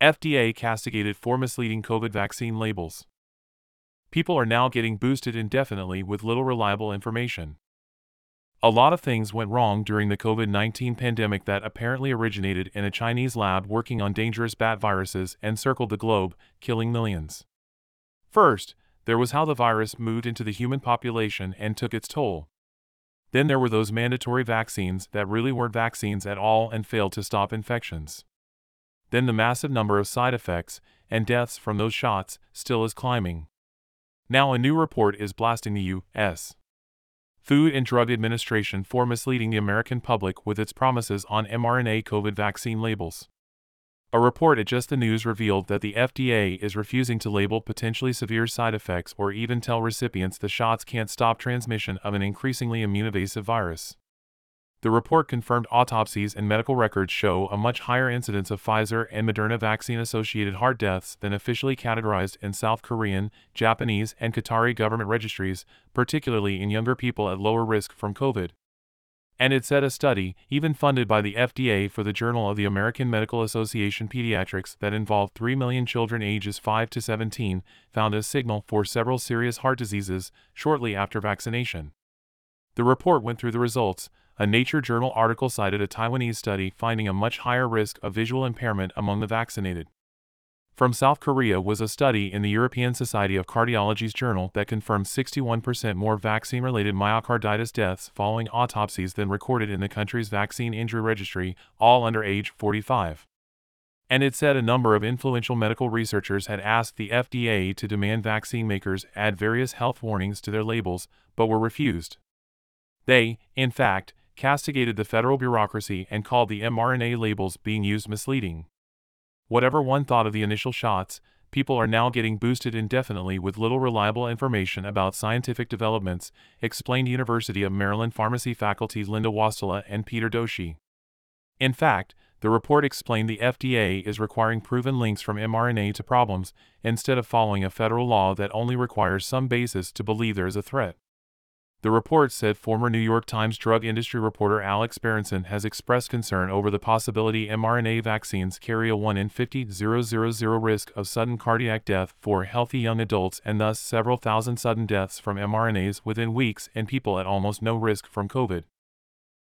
FDA castigated for misleading COVID vaccine labels. People are now getting boosted indefinitely with little reliable information. A lot of things went wrong during the COVID 19 pandemic that apparently originated in a Chinese lab working on dangerous bat viruses and circled the globe, killing millions. First, there was how the virus moved into the human population and took its toll. Then there were those mandatory vaccines that really weren't vaccines at all and failed to stop infections. Then the massive number of side effects and deaths from those shots still is climbing. Now a new report is blasting the U.S. Food and Drug Administration for misleading the American public with its promises on mRNA COVID vaccine labels. A report at Just the News revealed that the FDA is refusing to label potentially severe side effects or even tell recipients the shots can't stop transmission of an increasingly immunoevasive virus. The report confirmed autopsies and medical records show a much higher incidence of Pfizer and Moderna vaccine associated heart deaths than officially categorized in South Korean, Japanese, and Qatari government registries, particularly in younger people at lower risk from COVID. And it said a study, even funded by the FDA for the Journal of the American Medical Association Pediatrics, that involved 3 million children ages 5 to 17, found a signal for several serious heart diseases shortly after vaccination. The report went through the results, a Nature journal article cited a Taiwanese study finding a much higher risk of visual impairment among the vaccinated. From South Korea was a study in the European Society of Cardiology's journal that confirmed 61% more vaccine related myocarditis deaths following autopsies than recorded in the country's vaccine injury registry, all under age 45. And it said a number of influential medical researchers had asked the FDA to demand vaccine makers add various health warnings to their labels, but were refused. They, in fact, castigated the federal bureaucracy and called the mRNA labels being used misleading. Whatever one thought of the initial shots, people are now getting boosted indefinitely with little reliable information about scientific developments, explained University of Maryland Pharmacy faculty Linda Wastila and Peter Doshi. In fact, the report explained the FDA is requiring proven links from mRNA to problems instead of following a federal law that only requires some basis to believe there is a threat. The report said former New York Times drug industry reporter Alex Berenson has expressed concern over the possibility mRNA vaccines carry a 1 in 50,000 risk of sudden cardiac death for healthy young adults and thus several thousand sudden deaths from mRNAs within weeks in people at almost no risk from COVID.